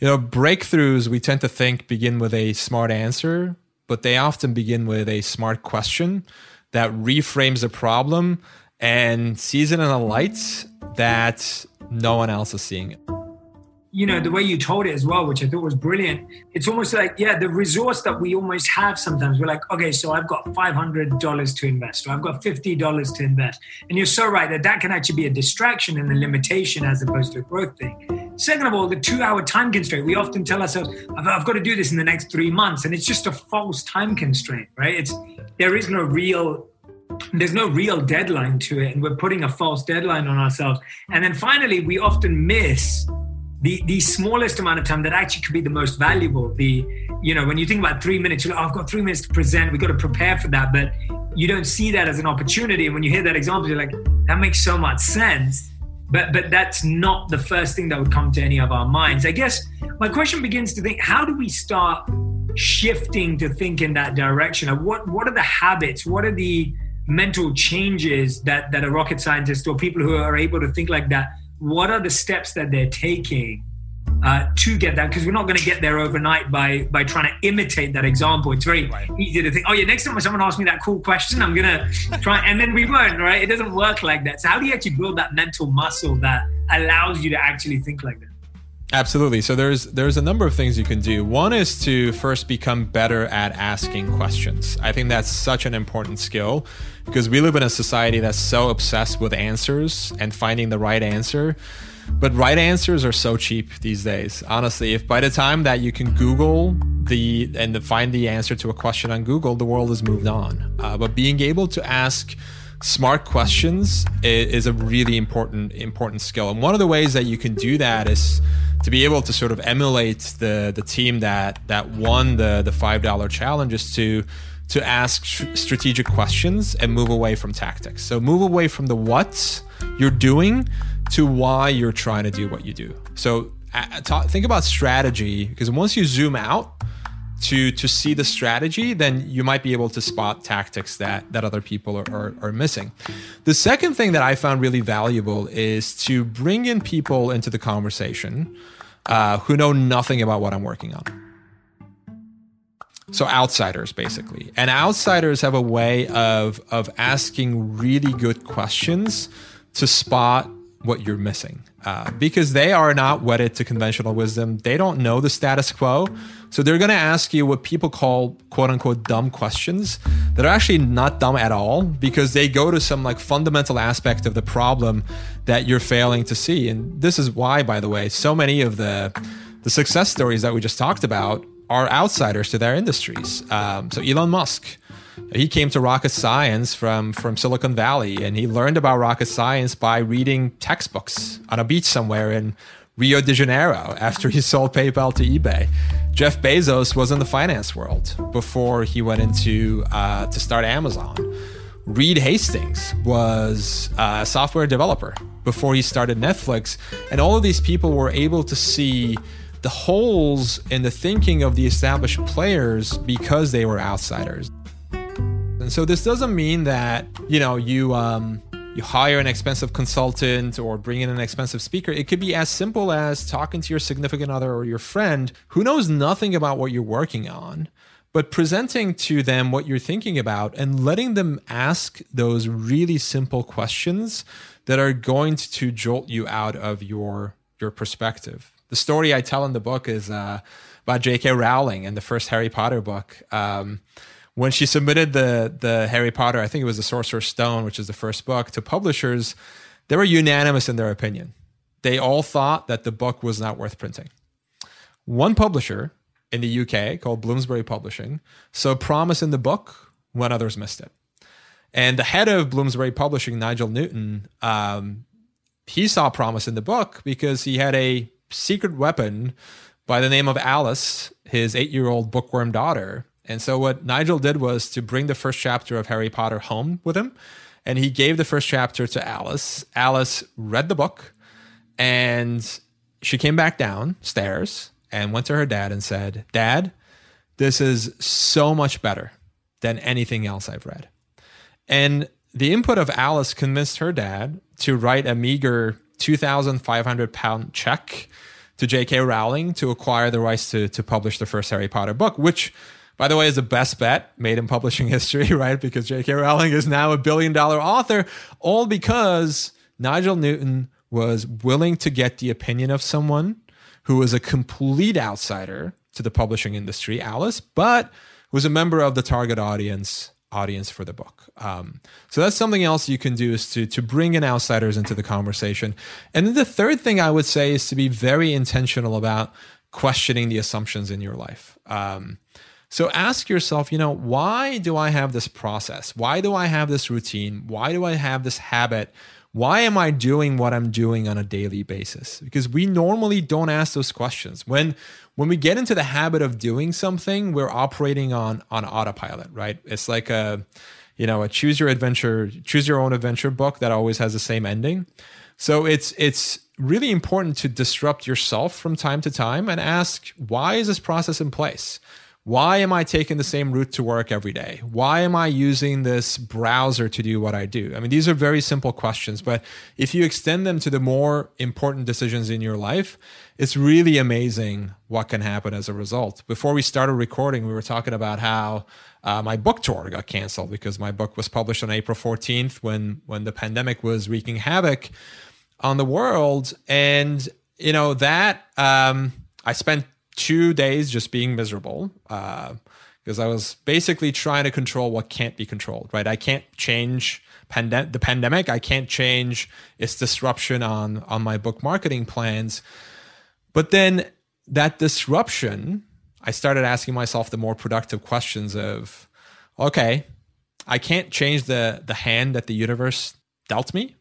you know, breakthroughs we tend to think begin with a smart answer, but they often begin with a smart question that reframes the problem and sees it in a light that no one else is seeing. It you know the way you told it as well which i thought was brilliant it's almost like yeah the resource that we almost have sometimes we're like okay so i've got $500 to invest or i've got $50 to invest. And you're so right that that can actually be a distraction and a limitation as opposed to a growth thing second of all the two hour time constraint we often tell ourselves I've, I've got to do this in the next three months and it's just a false time constraint right it's there is no real there's no real deadline to it and we're putting a false deadline on ourselves and then finally we often miss the the smallest amount of time that actually could be the most valuable. The you know when you think about three minutes, you're like, oh, I've got three minutes to present. We've got to prepare for that, but you don't see that as an opportunity. And when you hear that example, you're like, that makes so much sense. But but that's not the first thing that would come to any of our minds. I guess my question begins to think: How do we start shifting to think in that direction? Of what what are the habits? What are the mental changes that that a rocket scientist or people who are able to think like that what are the steps that they're taking uh, to get that because we're not going to get there overnight by by trying to imitate that example. It's very right. easy to think, oh yeah, next time when someone asks me that cool question, I'm gonna try, and then we won't, right? It doesn't work like that. So how do you actually build that mental muscle that allows you to actually think like that? Absolutely. So there's there's a number of things you can do. One is to first become better at asking questions. I think that's such an important skill because we live in a society that's so obsessed with answers and finding the right answer. But right answers are so cheap these days. Honestly, if by the time that you can Google the and find the answer to a question on Google, the world has moved on. Uh, but being able to ask smart questions is a really important important skill. And one of the ways that you can do that is to be able to sort of emulate the the team that that won the the five dollar challenge is to to ask strategic questions and move away from tactics. So move away from the what you're doing to why you're trying to do what you do. So uh, think about strategy because once you zoom out to to see the strategy, then you might be able to spot tactics that that other people are, are, are missing. The second thing that I found really valuable is to bring in people into the conversation uh, who know nothing about what I'm working on. So outsiders basically. And outsiders have a way of of asking really good questions to spot what you're missing uh, because they are not wedded to conventional wisdom. They don't know the status quo. So they're going to ask you what people call quote unquote dumb questions that are actually not dumb at all because they go to some like fundamental aspect of the problem that you're failing to see. And this is why, by the way, so many of the the success stories that we just talked about are outsiders to their industries. Um, so Elon Musk, he came to rocket science from from Silicon Valley, and he learned about rocket science by reading textbooks on a beach somewhere in Rio de Janeiro after he *laughs* sold PayPal to eBay. Jeff Bezos was in the finance world before he went into uh, to start Amazon. Reed Hastings was a software developer before he started Netflix, and all of these people were able to see the holes in the thinking of the established players because they were outsiders. So this doesn't mean that, you know, you um you hire an expensive consultant or bring in an expensive speaker. It could be as simple as talking to your significant other or your friend who knows nothing about what you're working on, but presenting to them what you're thinking about and letting them ask those really simple questions that are going to jolt you out of your your perspective. The story I tell in the book is uh, about J.K. Rowling and the first Harry Potter book. Um, when she submitted the the Harry Potter, I think it was the Sorcerer's Stone, which is the first book, to publishers, they were unanimous in their opinion. They all thought that the book was not worth printing. One publisher in the UK called Bloomsbury Publishing saw promise in the book when others missed it. And the head of Bloomsbury Publishing, Nigel Newton, um, he saw promise in the book because he had a secret weapon by the name of Alice, his eight year old bookworm daughter, and so what Nigel did was to bring the first chapter of Harry Potter home with him. And he gave the first chapter to Alice. Alice read the book and she came back downstairs and went to her dad and said, Dad, this is so much better than anything else I've read. And the input of Alice convinced her dad to write a meager 2,500 pound check to J.K. Rowling to acquire the rights to, to publish the first Harry Potter book, which by the way, is the best bet made in publishing *laughs* history, right? Because J.K. Rowling is now a billion dollar author, all because Nigel Newton was willing to get the opinion of someone who was a complete outsider to the publishing industry, Alice, but was a member of the target audience audience for the book. Um, so that's something else you can do is to to bring in outsiders into the conversation. And then the third thing I would say is to be very intentional about questioning the assumptions in your life. Um, so ask yourself, you know, why do I have this process? Why do I have this routine? Why do I have this habit? Why am I doing what I'm doing on a daily basis? Because we normally don't ask those questions. When when we get into the habit of doing something, we're operating on on autopilot, right? It's like a you know, a choose your adventure, choose your own adventure book that always has the same ending. So it's it's really important to disrupt yourself from time to time and ask, why is this process in place? Why am I taking the same route to work every day? Why am I using this browser to do what I do? I mean, these are very simple questions, but if you extend them to the more important decisions in your life, it's really amazing what can happen as a result. Before we started recording, we were talking about how uh, my book tour got canceled because my book was published on April 14th when when the pandemic was wreaking havoc on the world and you know that um, I spent two days just being miserable because uh, I was basically trying to control what can't be controlled. Right, I can't change pandem- the pandemic. I can't change its disruption on on my book marketing plans. But then that disruption, I started asking myself the more productive questions of, okay, I can't change the the hand that the universe dealt me,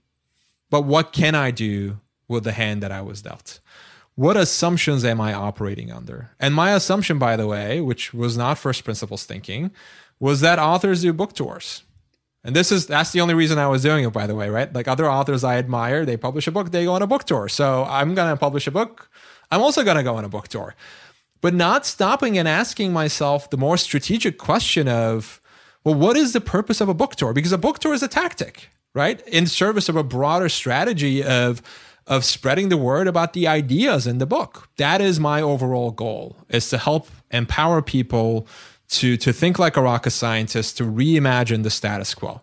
but what can I do with the hand that I was dealt? What assumptions am I operating under? And my assumption, by the way, which was not first principles thinking, was that authors do book tours. And this is that's the only reason I was doing it, by the way, right? Like other authors I admire, they publish a book, they go on a book tour. So I'm gonna publish a book. I'm also gonna go on a book tour. But not stopping and asking myself the more strategic question of, well, what is the purpose of a book tour? Because a book tour is a tactic, right? In service of a broader strategy of of spreading the word about the ideas in the book. That is my overall goal, is to help empower people to, to think like a rocket scientist, to reimagine the status quo.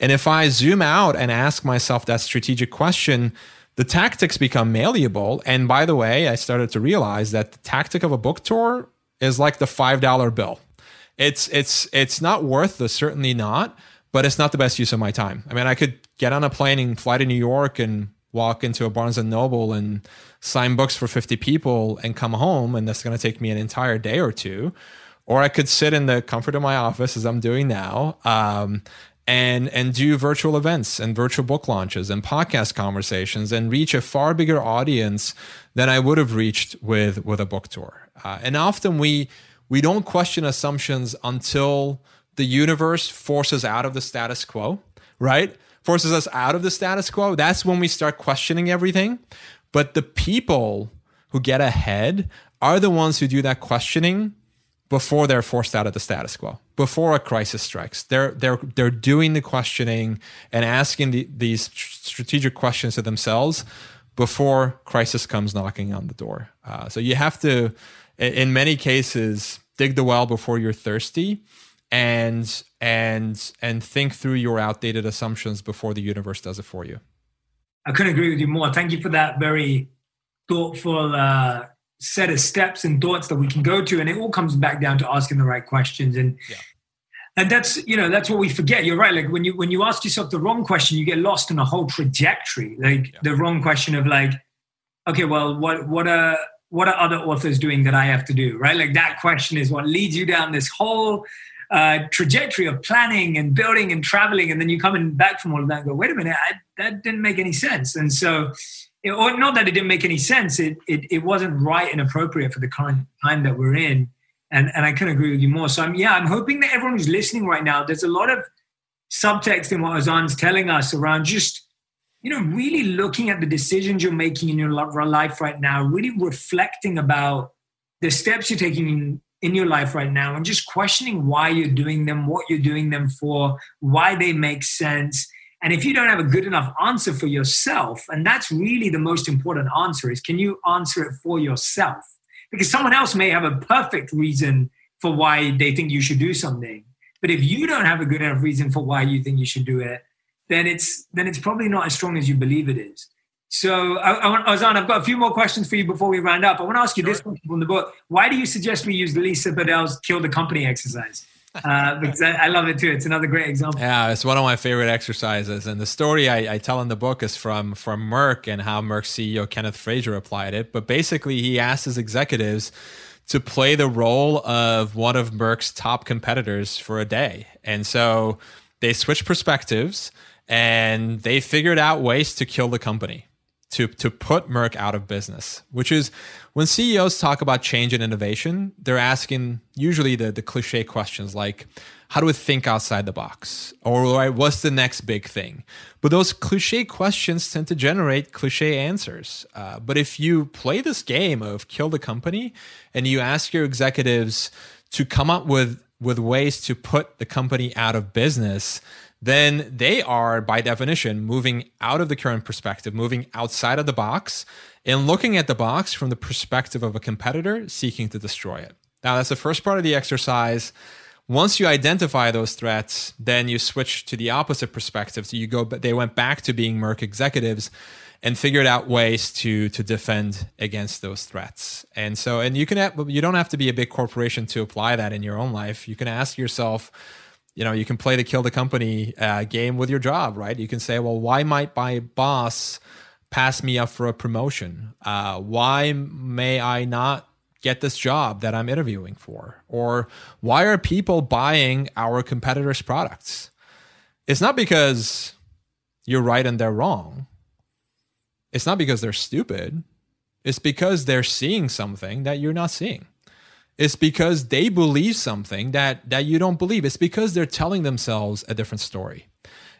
And if I zoom out and ask myself that strategic question, the tactics become malleable. And by the way, I started to realize that the tactic of a book tour is like the $5 bill. It's it's it's not worth the certainly not, but it's not the best use of my time. I mean, I could get on a plane and fly to New York and walk into a Barnes and Noble and sign books for 50 people and come home and that's going to take me an entire day or two or I could sit in the comfort of my office as I'm doing now, um, and and do virtual events and virtual book launches and podcast conversations and reach a far bigger audience than I would have reached with with a book tour. Uh, and often we we don't question assumptions until the universe forces out of the status quo, right? Forces us out of the status quo. That's when we start questioning everything. But the people who get ahead are the ones who do that questioning before they're forced out of the status quo, before a crisis strikes. They're they're they're doing the questioning and asking the, these strategic questions to themselves before crisis comes knocking on the door. Uh, so you have to, in many cases, dig the well before you're thirsty, and and and think through your outdated assumptions before the universe does it for you. I couldn't agree with you more. Thank you for that very thoughtful uh, set of steps and thoughts that we can go to and it all comes back down to asking the right questions and yeah. and that's you know that's what we forget you're right like when you when you ask yourself the wrong question you get lost in a whole trajectory like yeah. the wrong question of like okay well what what are what are other authors doing that i have to do right like that question is what leads you down this whole uh, trajectory of planning and building and traveling and then you coming back from all of that and go wait a minute I, that didn't make any sense and so it, or not that it didn't make any sense. It, it it wasn't right and appropriate for the current time that we're in. And and I couldn't agree with you more. So I'm yeah, I'm hoping that everyone who's listening right now, there's a lot of subtext in what Ozan's telling us around just you know really looking at the decisions you're making in your life right now, really reflecting about the steps you're taking in, your life right now, and just questioning why you're doing them, what you're doing them for, why they make sense and if you don't have a good enough answer for yourself, and that's really the most important answer is can you answer it for yourself? Because someone else may have a perfect reason for why they think you should do something. But if you don't have a good enough reason for why you think you should do it, then it's then it's probably not as strong as you believe it is. So, I, I want, Ozan, I've got a few more questions for you before we round up. I want to ask you sure. this question from the book. Why do you suggest we use Lisa Bodell's "Kill the Company" exercise? *laughs* uh, because I, I, love it too. It's another great example. Yeah, it's one of my favorite exercises. And the story I, I, tell in the book is from from Merck and how Merck CEO Kenneth Frazier applied it. But basically, he asked his executives to play the role of one of Merck's top competitors for a day, and so they switched perspectives and they figured out ways to kill the company to to put Merck out of business, which is when CEOs talk about change and innovation, they're asking usually the, the cliche questions like, how do we think outside the box? Or what's the next big thing? But those cliche questions tend to generate cliche answers. Uh, but if you play this game of kill the company and you ask your executives to come up with, with ways to put the company out of business, then they are, by definition, moving out of the current perspective, moving outside of the box, and looking at the box from the perspective of a competitor seeking to destroy it. Now, that's the first part of the exercise. once you identify those threats, then you switch to the opposite perspective. So you go, but they went back to being Merck executives and figured out ways to to defend against those threats. And so, and you can have, you don't have to be a big corporation to apply that in your own life. You can ask yourself, you know, you can play the kill the company uh, game with your job, right? You can say, well, why might my boss pass me up for a promotion? Uh, why may I not get this job that I'm interviewing for? Or why are people buying our competitors' products? It's not because you're right and they're wrong it's not because they're stupid. It's because they're seeing something that you're not seeing. It's because they believe something that that you don't believe. It's because they're telling themselves a different story.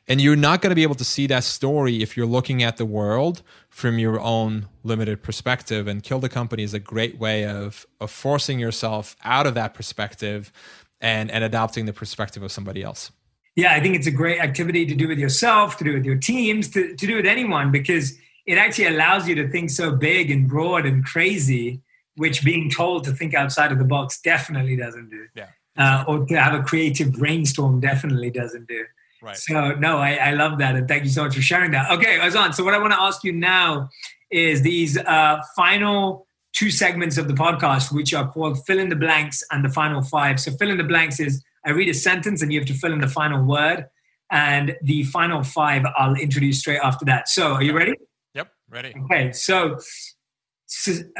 And you're not going to be able to see that story if you're looking at the world from your own limited perspective. And Kill the Company is a great way of, of forcing yourself out of that perspective and, and adopting the perspective of somebody else. Yeah, I think it's a great activity to do with yourself, to do with your teams, to, to do with anyone, because it actually allows you to think so big and broad and crazy, which being told to think outside of the box definitely doesn't do. Yeah. Uh, or to have a creative brainstorm definitely doesn't do. Right. So no, I, I love that, and thank you so much for sharing that. Okay, Ozan. So what I want to ask you now is these uh, final two segments of the podcast, which are called fill in the blanks and the final five. So fill in the blanks is I read a sentence and you have to fill in the final word, and the final five I'll introduce straight after that. So are you ready? Yep, ready. Okay, so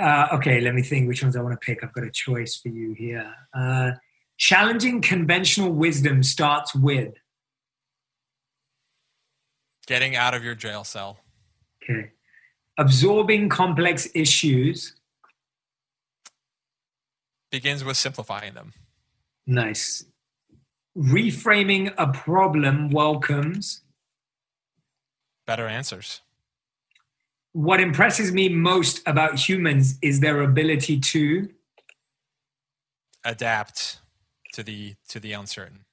uh, okay, let me think which ones I want to pick. I've got a choice for you here. Uh, challenging conventional wisdom starts with getting out of your jail cell. Okay. Absorbing complex issues begins with simplifying them. Nice. Reframing a problem welcomes better answers what impresses me most about humans is their ability to adapt to the to the uncertain.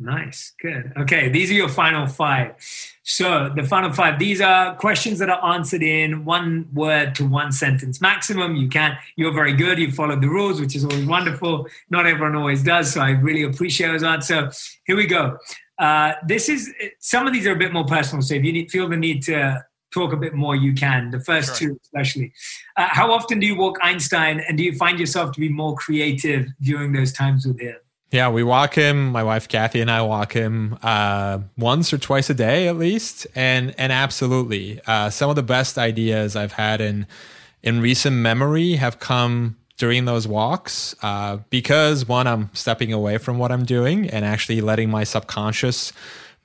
Nice good. Okay these are your final five. So the final five these are questions that are answered in one word to one sentence maximum. You can you're very good you followed the rules which is always wonderful. Not everyone always does so i really appreciate those answers. Here we go. Uh, this is some of these are a bit more personal so if you need, feel the need to talk a bit more, you can. The first sure. two, especially. Uh, how often do you walk Einstein, and do you find yourself to be more creative during those times with him? Yeah, we walk him. My wife Kathy and I walk him uh, once or twice a day at least, and and absolutely, uh, some of the best ideas I've had in in recent memory have come during those walks uh, because one, I'm stepping away from what I'm doing and actually letting my subconscious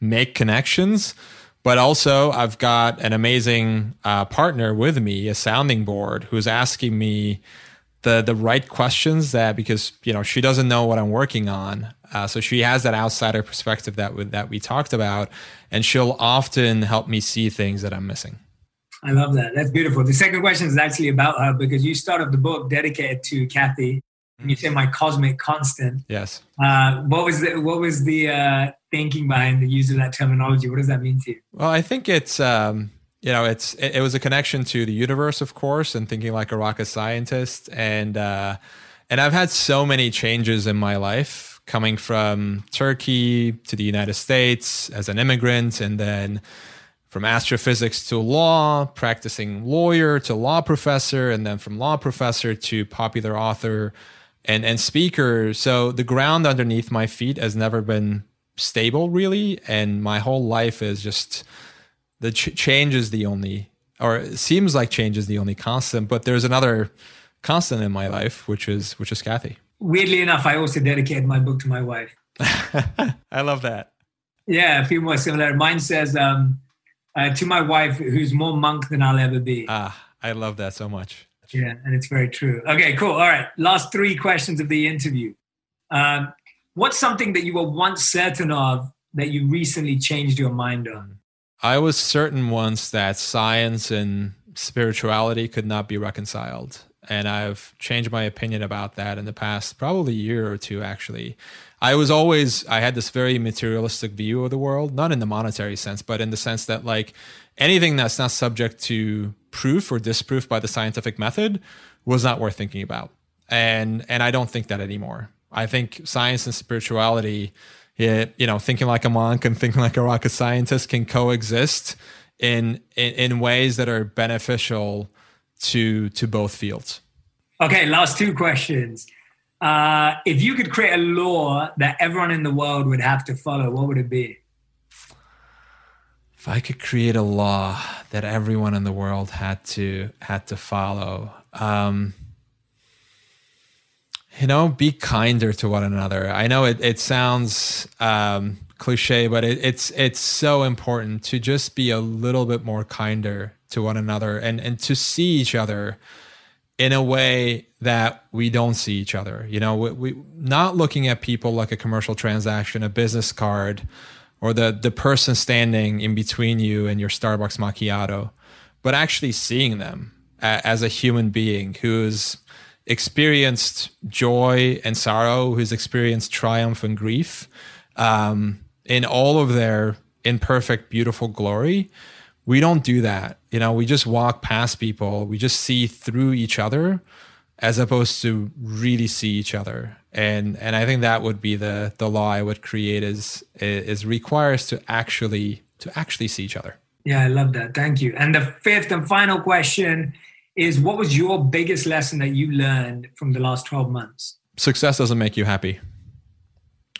make connections. But also, I've got an amazing uh, partner with me, a sounding board, who's asking me the the right questions that because you know she doesn't know what I'm working on, uh, so she has that outsider perspective that we, that we talked about, and she'll often help me see things that I'm missing. I love that. That's beautiful. The second question is actually about her because you started the book dedicated to Kathy, you say my cosmic constant. Yes. Uh, what was the what was the uh, thinking behind the use of that terminology? What does that mean to you? Well, I think it's um, you know it's it, it, was a connection to the universe, of course, and thinking like a rocket scientist, and uh, and I've had so many changes in my life, coming from Turkey to the United States as an immigrant, and then from astrophysics to law, practicing lawyer to law professor, and then from law professor to popular author and and speaker. So the ground underneath my feet has never been stable really. And my whole life is just the ch- change is the only or it seems like change is the only constant but there's another constant in my life which is which is kathy. Weirdly enough i also dedicated my book to my wife. *laughs* I love that. Yeah a few more similar. Mine says um, uh, to my wife who's more monk than i'll ever be. Ah i love that so much yeah and it's very true okay cool all right last three questions of the interview um, what's something that you were once certain of that you recently changed your mind on? I was certain once that science and spirituality could not be reconciled. And I've changed my opinion about that in the past probably year or two, actually. I was always, I had this very materialistic view of the world, not in the monetary sense, but in the sense that, like, anything that's not subject to proof or disproof by the scientific method was not worth thinking about. And, and I don't think that anymore. I think science and spirituality, it, you know, thinking like a monk and thinking like a rocket scientist can coexist in, in, in ways that are beneficial to to both fields. Okay, last two questions. Uh, if you could create a law that everyone in the world would have to follow, what would it be? If I could create a law that everyone in the world had to had to follow, um, you know, be kinder to one another. I know it it sounds um, cliche, but it, it's it's so important to just be a little bit more kinder to one another and and to see each other in a way that we don't see each other. You know, we, we not looking at people like a commercial transaction, a business card, or the the person standing in between you and your Starbucks macchiato, but actually seeing them as a human being who's experienced joy and sorrow, who's experienced triumph and grief, um, in all of their imperfect, beautiful glory. We don't do that. You know, we just walk past people. We just see through each other as opposed to really see each other. And and I think that would be the the law I would create is is requires to actually to actually see each other. Yeah, I love that. Thank you. And the fifth and final question is what was your biggest lesson that you learned from the last 12 months? Success doesn't make you happy.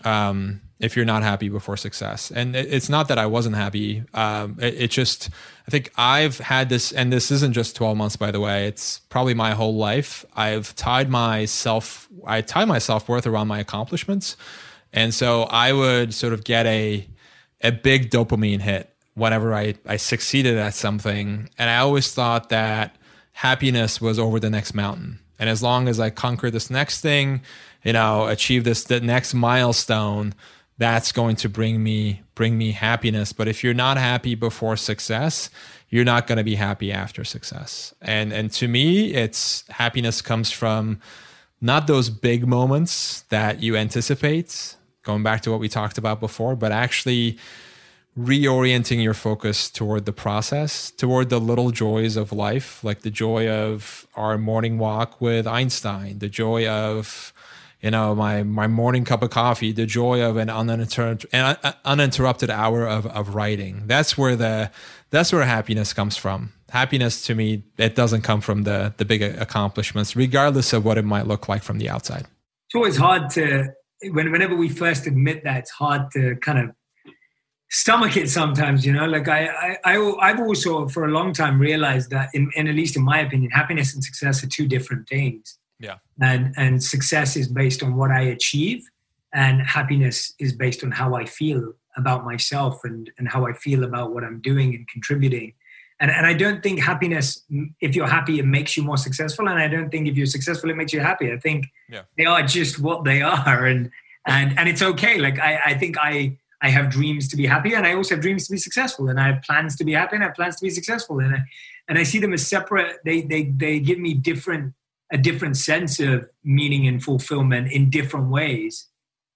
Um, if you're not happy before success. And it's not that I wasn't happy. Um, it, it, just, I think I've had this, and this isn't just 12 months, by the way. It's probably my whole life. I've tied myself, I tie my self worth around my accomplishments. And so I would sort of get a, a big dopamine hit whenever I, I succeeded at something. And I always thought that happiness was over the next mountain. And as long as I conquer this next thing, you know, achieve this the next milestone, that's going to bring me bring me happiness. But if you're not happy before success you're not going to be happy after success. And and to me it's happiness comes from not those big moments that you anticipate going back to what we talked about before but actually reorienting your focus toward the process toward the little joys of life like the joy of our morning walk with einstein the joy of you know my my morning cup of coffee the joy of an uninterrupted, an uh, uninterrupted hour of, of writing. That's where the that's where happiness comes from. Happiness to me it doesn't come from the the big accomplishments regardless of what it might look like from the outside. It's always hard to when, whenever we first admit that it's hard to kind of stomach it sometimes you know? Like i i, I have also for a long time realized that in, in at least in my opinion happiness and success are two different things yeah. And and success is based on what I achieve and happiness is based on how I feel about myself and, and how I feel about what I'm doing and contributing. And, and I don't think happiness, if you're happy, it makes you more successful. And I don't think if you're successful, it makes you happy. I think yeah. they are just what they are. And, and, and it's okay. Like, I, I think I, I have dreams to be happy and I also have dreams to be successful. And I have plans to be happy and I have plans to be successful. And I, and I see them as separate. They, they, they give me different a different sense of meaning and fulfillment in different ways.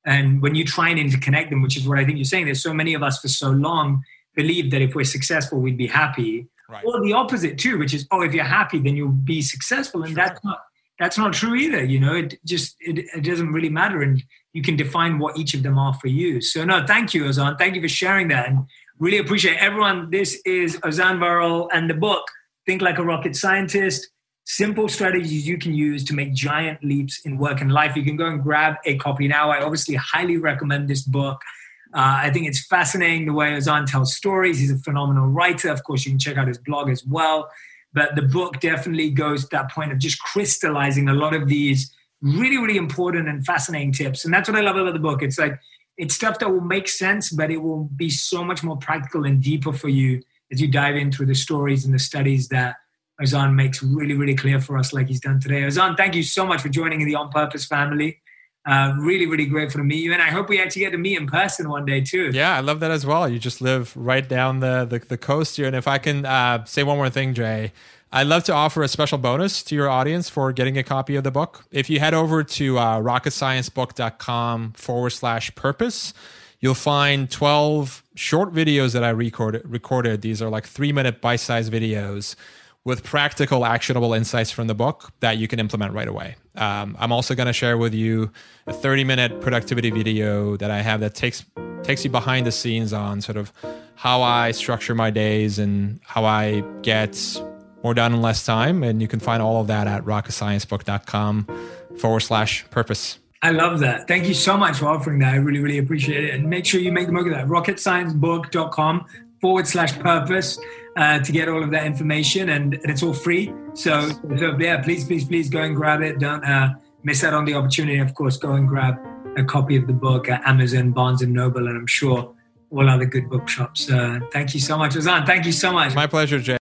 And when you try and interconnect them, which is what I think you're saying, there's so many of us for so long believe that if we're successful, we'd be happy. Right. Or the opposite too, which is, oh, if you're happy, then you'll be successful. And sure. that's not that's not true either. You know, it just it, it, doesn't really matter. And you can define what each of them are for you. So no, thank you, Ozan. Thank you for sharing that. And really appreciate everyone. This is Ozan Varol and the book, Think Like a Rocket Scientist simple strategies you can use to make giant leaps in work and life. You can go and grab a copy now. I obviously highly recommend this book. Uh, I think it's fascinating the way Ozan tells stories. He's a phenomenal writer. Of course, you can check out his blog as well. But the book definitely goes to that point of just crystallizing a lot of these really, really important and fascinating tips. And that's what I love about the book. It's like, it's stuff that will make sense, but it will be so much more practical and deeper for you as you dive in through the stories and the studies that Ozan makes really, really clear for us, like he's done today. Ozan, thank you so much for joining in the On Purpose family. Uh, really, really grateful to meet you, and I hope we actually get to meet in person one day too. Yeah, I love that as well. You just live right down the the, the coast here, and if I can uh, say one more thing, Jay, I'd love to offer a special bonus to your audience for getting a copy of the book. If you head over to uh, rocketsciencebook.com forward slash purpose, you'll find 12 short videos that I recorded. recorded. These are like three minute bite sized videos with practical, actionable insights from the book that you can implement right away. Um, I'm also going to share with you a 30 minute productivity video that I have that takes takes you behind the scenes on sort of how I structure my days and how I get more done in less time. And you can find all of that at rocketsciencebook.com forward slash purpose. I love that. Thank you so much for offering that. I really, really appreciate it. And make sure you make the most of that. Rocketsciencebook.com forward slash purpose uh, to get all of that information. And, and it's all free. So, so, yeah, please, please, please go and grab it. Don't uh, miss out on the opportunity. Of course, go and grab a copy of the book at Amazon, Barnes and Noble, and I'm sure all other good bookshops. Uh, thank you so much, Ozan. Thank you so much. My pleasure, Jay.